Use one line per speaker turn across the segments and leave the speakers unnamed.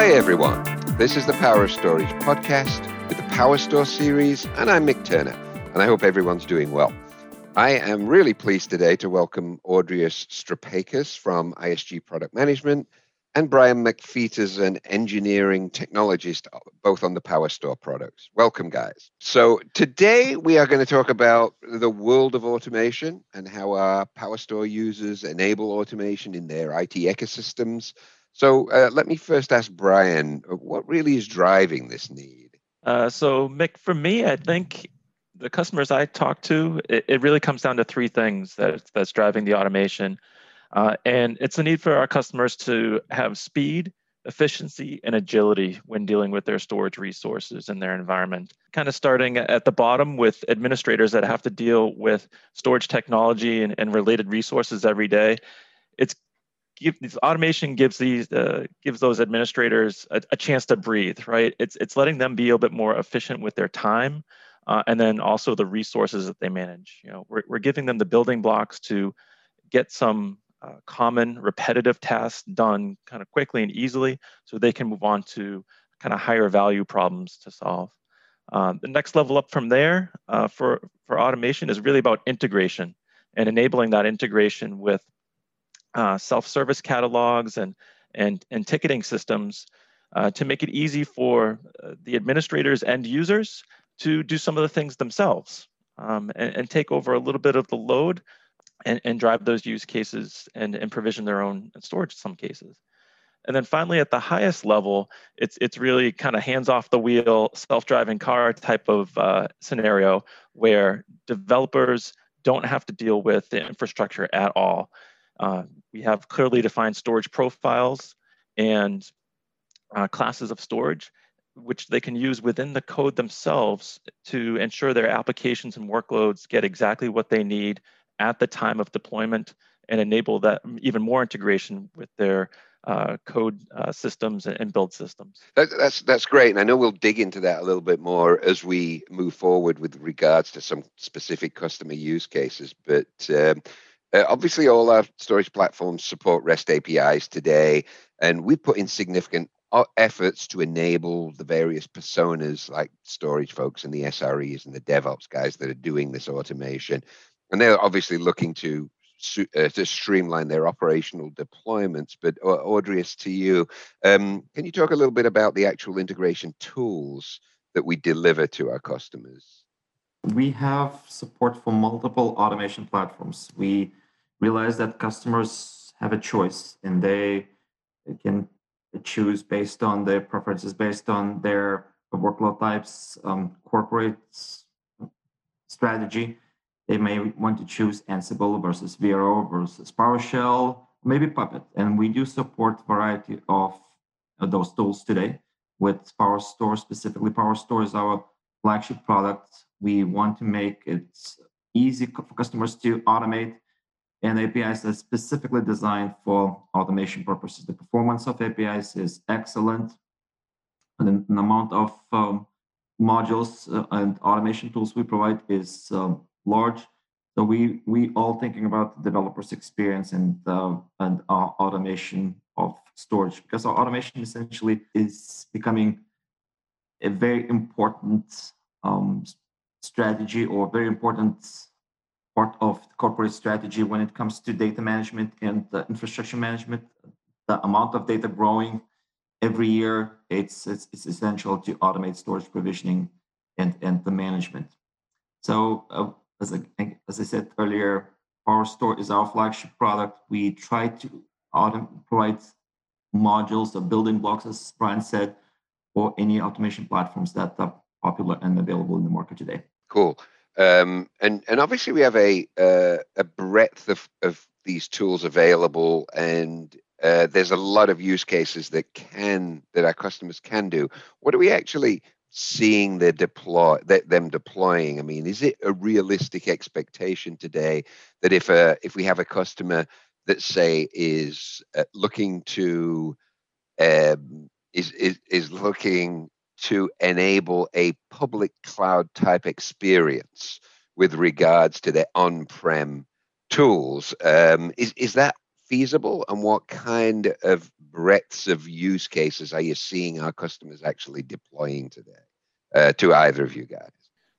Hi, everyone. This is the Power of Storage podcast with the Power Store series, and I'm Mick Turner, and I hope everyone's doing well. I am really pleased today to welcome Audrius Strapakis from ISG Product Management and Brian McFeeters, an engineering technologist, both on the Power Store products. Welcome, guys. So, today we are going to talk about the world of automation and how our Power Store users enable automation in their IT ecosystems. So, uh, let me first ask Brian what really is driving this need?
Uh, so, Mick, for me, I think the customers I talk to, it, it really comes down to three things that, that's driving the automation. Uh, and it's a need for our customers to have speed, efficiency, and agility when dealing with their storage resources and their environment. Kind of starting at the bottom with administrators that have to deal with storage technology and, and related resources every day. Give, automation gives these uh, gives those administrators a, a, chance to breathe, right? It's it's letting them be a bit more efficient with their time, uh, and then also the resources that they manage. You know, we're we're giving them the building blocks to get some uh, common repetitive tasks done kind of quickly and easily so they can move on to kind of higher value problems to solve. Um, the next level up from there uh, for, for automation is really about integration and enabling that integration with uh, self-service catalogs and, and, and ticketing systems uh, to make it easy for uh, the administrators and users to do some of the things themselves um, and, and, take over a little bit of the load and, and drive those use cases and, and provision their own storage in some cases. And then finally, at the highest level, it's it's really kind of hands off the wheel, self-driving car type of uh, scenario where developers don't have to deal with the infrastructure at all. Uh, we have clearly defined storage profiles and uh, classes of storage, which they can use within the code themselves to ensure their applications and workloads get exactly what they need at the time of deployment and enable that even more integration with their uh, code uh, systems and build systems.
That, that's that's great, and I know we'll dig into that a little bit more as we move forward with regards to some specific customer use cases. But um, uh, obviously, all our storage platforms support REST APIs today, and we put in significant uh, efforts to enable the various personas like storage folks and the SREs and the DevOps guys that are doing this automation and they're obviously looking to uh, to streamline their operational deployments. But uh, Audrius, to you, um, can you talk a little bit about the actual integration tools that we deliver to our customers?
We have support for multiple automation platforms. We realize that customers have a choice and they can choose based on their preferences, based on their workload types, um, corporate strategy they may want to choose Ansible versus VRO versus PowerShell, maybe Puppet. And we do support variety of uh, those tools today with PowerStore, specifically PowerStore is our flagship product. We want to make it easy for customers to automate and APIs are specifically designed for automation purposes. The performance of APIs is excellent. And the amount of um, modules uh, and automation tools we provide is um, large. So we we all thinking about the developers' experience and uh, and automation of storage because our automation essentially is becoming a very important um, strategy or very important part of corporate strategy when it comes to data management and infrastructure management. The amount of data growing every year, it's, it's, it's essential to automate storage provisioning and, and the management. So uh, as I, as I said earlier, PowerStore is our flagship product. We try to autom- provide modules or building blocks, as Brian said, for any automation platforms that are popular and available in the market today.
Cool. Um, and and obviously we have a uh, a breadth of, of these tools available, and uh, there's a lot of use cases that can that our customers can do. What are we actually seeing the deploy that them deploying i mean is it a realistic expectation today that if a if we have a customer that say is uh, looking to um, is, is is looking to enable a public cloud type experience with regards to their on-prem tools um, is is that feasible and what kind of breadths of use cases are you seeing our customers actually deploying today uh, to either of you guys?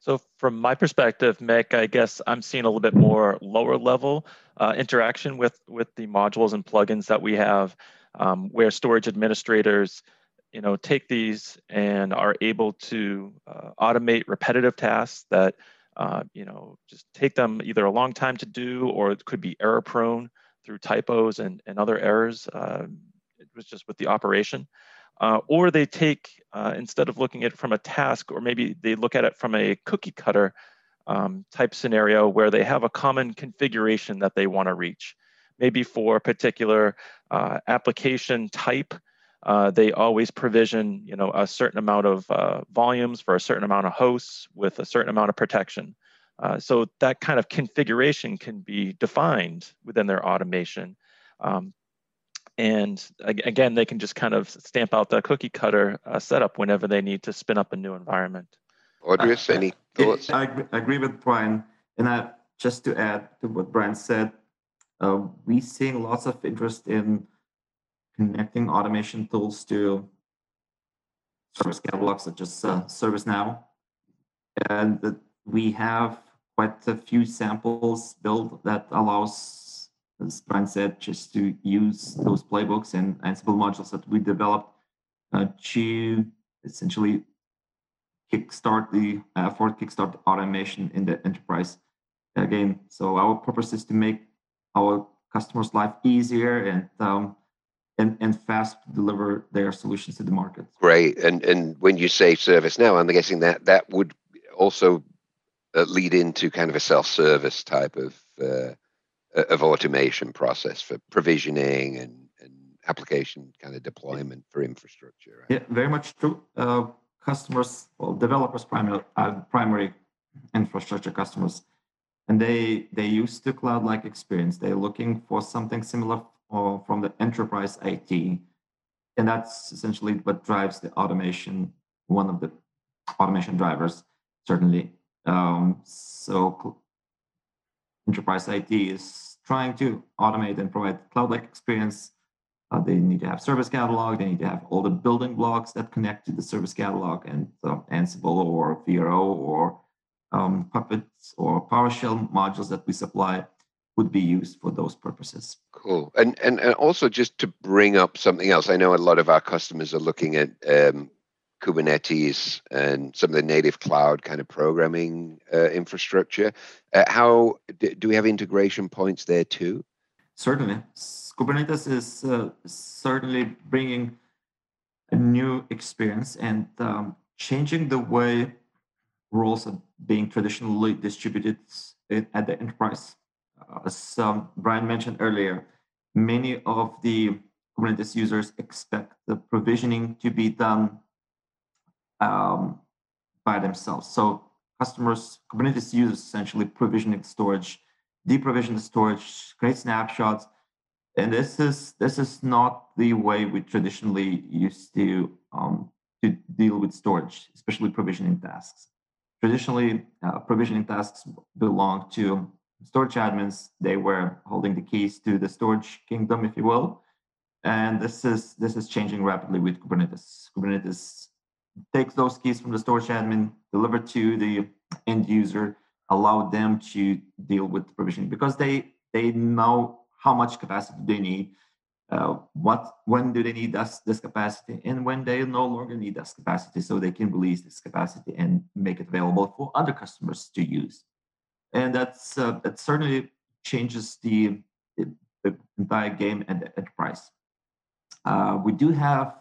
So from my perspective, Mick, I guess I'm seeing a little bit more lower level uh, interaction with with the modules and plugins that we have, um, where storage administrators, you know, take these and are able to uh, automate repetitive tasks that, uh, you know, just take them either a long time to do or it could be error prone through typos and, and other errors. Um, it was just with the operation. Uh, or they take, uh, instead of looking at it from a task, or maybe they look at it from a cookie cutter um, type scenario where they have a common configuration that they want to reach. Maybe for a particular uh, application type, uh, they always provision you know, a certain amount of uh, volumes for a certain amount of hosts with a certain amount of protection. Uh, so that kind of configuration can be defined within their automation. Um, and again, they can just kind of stamp out the cookie cutter uh, setup whenever they need to spin up a new environment.
Audrius, any thoughts?
I, I agree with Brian. And I, just to add to what Brian said, uh, we're seeing lots of interest in connecting automation tools to service catalogs such as uh, ServiceNow. And we have quite a few samples built that allows as Brian said, just to use those playbooks and Ansible modules that we developed uh, to essentially kickstart the effort, uh, kickstart automation in the enterprise. Again, so our purpose is to make our customers' life easier and um, and, and fast deliver their solutions to the market.
Great. And and when you say service now, I'm guessing that that would also uh, lead into kind of a self-service type of uh, of automation process for provisioning and, and application kind of deployment for infrastructure.
Right? Yeah, very much true. Uh, customers, well, developers, primary, uh, primary infrastructure customers, and they they use the cloud-like experience. They're looking for something similar uh, from the enterprise IT, and that's essentially what drives the automation. One of the automation drivers, certainly. Um, so enterprise IT is trying to automate and provide cloud-like experience. Uh, they need to have service catalog. They need to have all the building blocks that connect to the service catalog and uh, Ansible or VRO or um, Puppets or PowerShell modules that we supply would be used for those purposes.
Cool. And, and and also just to bring up something else, I know a lot of our customers are looking at um, Kubernetes and some of the native cloud kind of programming uh, infrastructure. Uh, how do we have integration points there too?
Certainly, Kubernetes is uh, certainly bringing a new experience and um, changing the way roles are being traditionally distributed at the enterprise. As um, Brian mentioned earlier, many of the Kubernetes users expect the provisioning to be done um, by themselves. So customers, Kubernetes users essentially provisioning storage, deprovision the storage, create snapshots. And this is this is not the way we traditionally used to um, to deal with storage, especially provisioning tasks. Traditionally, uh, provisioning tasks belong to storage admins. They were holding the keys to the storage kingdom, if you will. And this is this is changing rapidly with Kubernetes. Kubernetes takes those keys from the storage admin, deliver to the end user, allow them to deal with provisioning because they they know how much capacity they need, uh, what when do they need this, this capacity, and when they no longer need this capacity, so they can release this capacity and make it available for other customers to use. And that's uh, that certainly changes the, the, entire game and the enterprise. Uh, we do have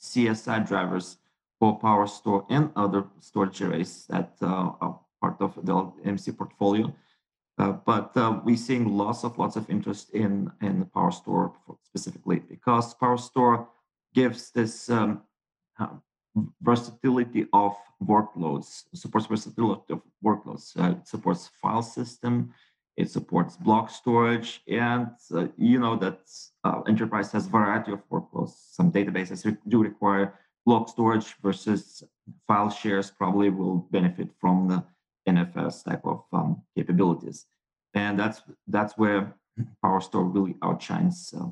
CSI drivers for PowerStore and other storage arrays that uh, are part of the EMC portfolio. Uh, but uh, we're seeing lots of lots of interest in in PowerStore specifically because PowerStore gives this um, versatility of workloads, supports versatility of workloads. Uh, it supports file system, it supports block storage, and uh, you know that enterprise has variety of workloads. Some databases do require block storage versus file shares probably will benefit from the NFS type of um, capabilities. And that's that's where PowerStore really outshines uh,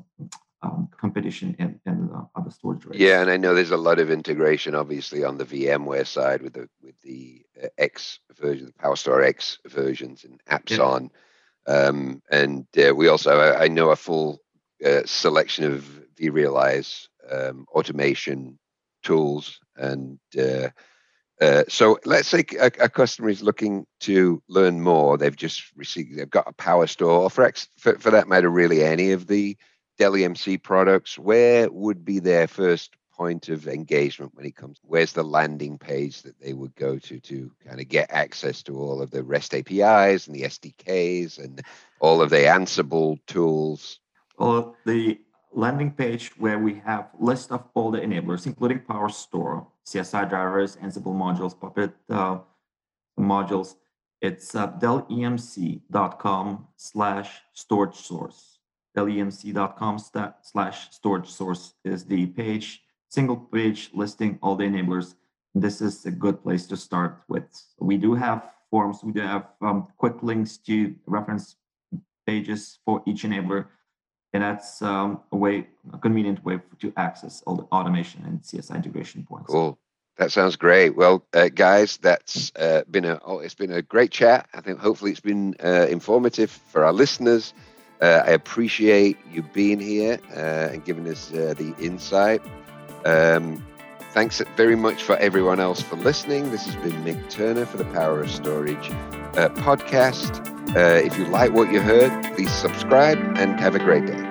competition in, in uh, other storage arrays.
Yeah, and I know there's a lot of integration, obviously, on the VMware side with the with the uh, X version, the PowerStore X versions and Appson. Yeah. Um, and uh, we also, I, I, know a full uh, selection of vRealize um, automation tools. And uh, uh, so let's say a, a, customer is looking to learn more. They've just received, they've got a PowerStore, or for, X, for, for that matter, really any of the Dell EMC products, where would be their first point of engagement when it comes? Where's the landing page that they would go to to kind of get access to all of the REST APIs and the SDKs and all of the Ansible tools?
Well, the landing page where we have list of all the enablers, including PowerStore, CSI drivers, Ansible modules, Puppet uh, modules. It's uh, dellemc.com slash storage source lemc.com slash storage source is the page, single page listing all the enablers. This is a good place to start with. We do have forms, we do have um, quick links to reference pages for each enabler. And that's um, a way, a convenient way to access all the automation and CSI integration points.
Cool. That sounds great. Well, uh, guys, that's uh, been a oh, it's been a great chat. I think hopefully it's been uh, informative for our listeners. Uh, I appreciate you being here uh, and giving us uh, the insight. Um, thanks very much for everyone else for listening. This has been Mick Turner for the Power of Storage uh, podcast. Uh, if you like what you heard, please subscribe and have a great day.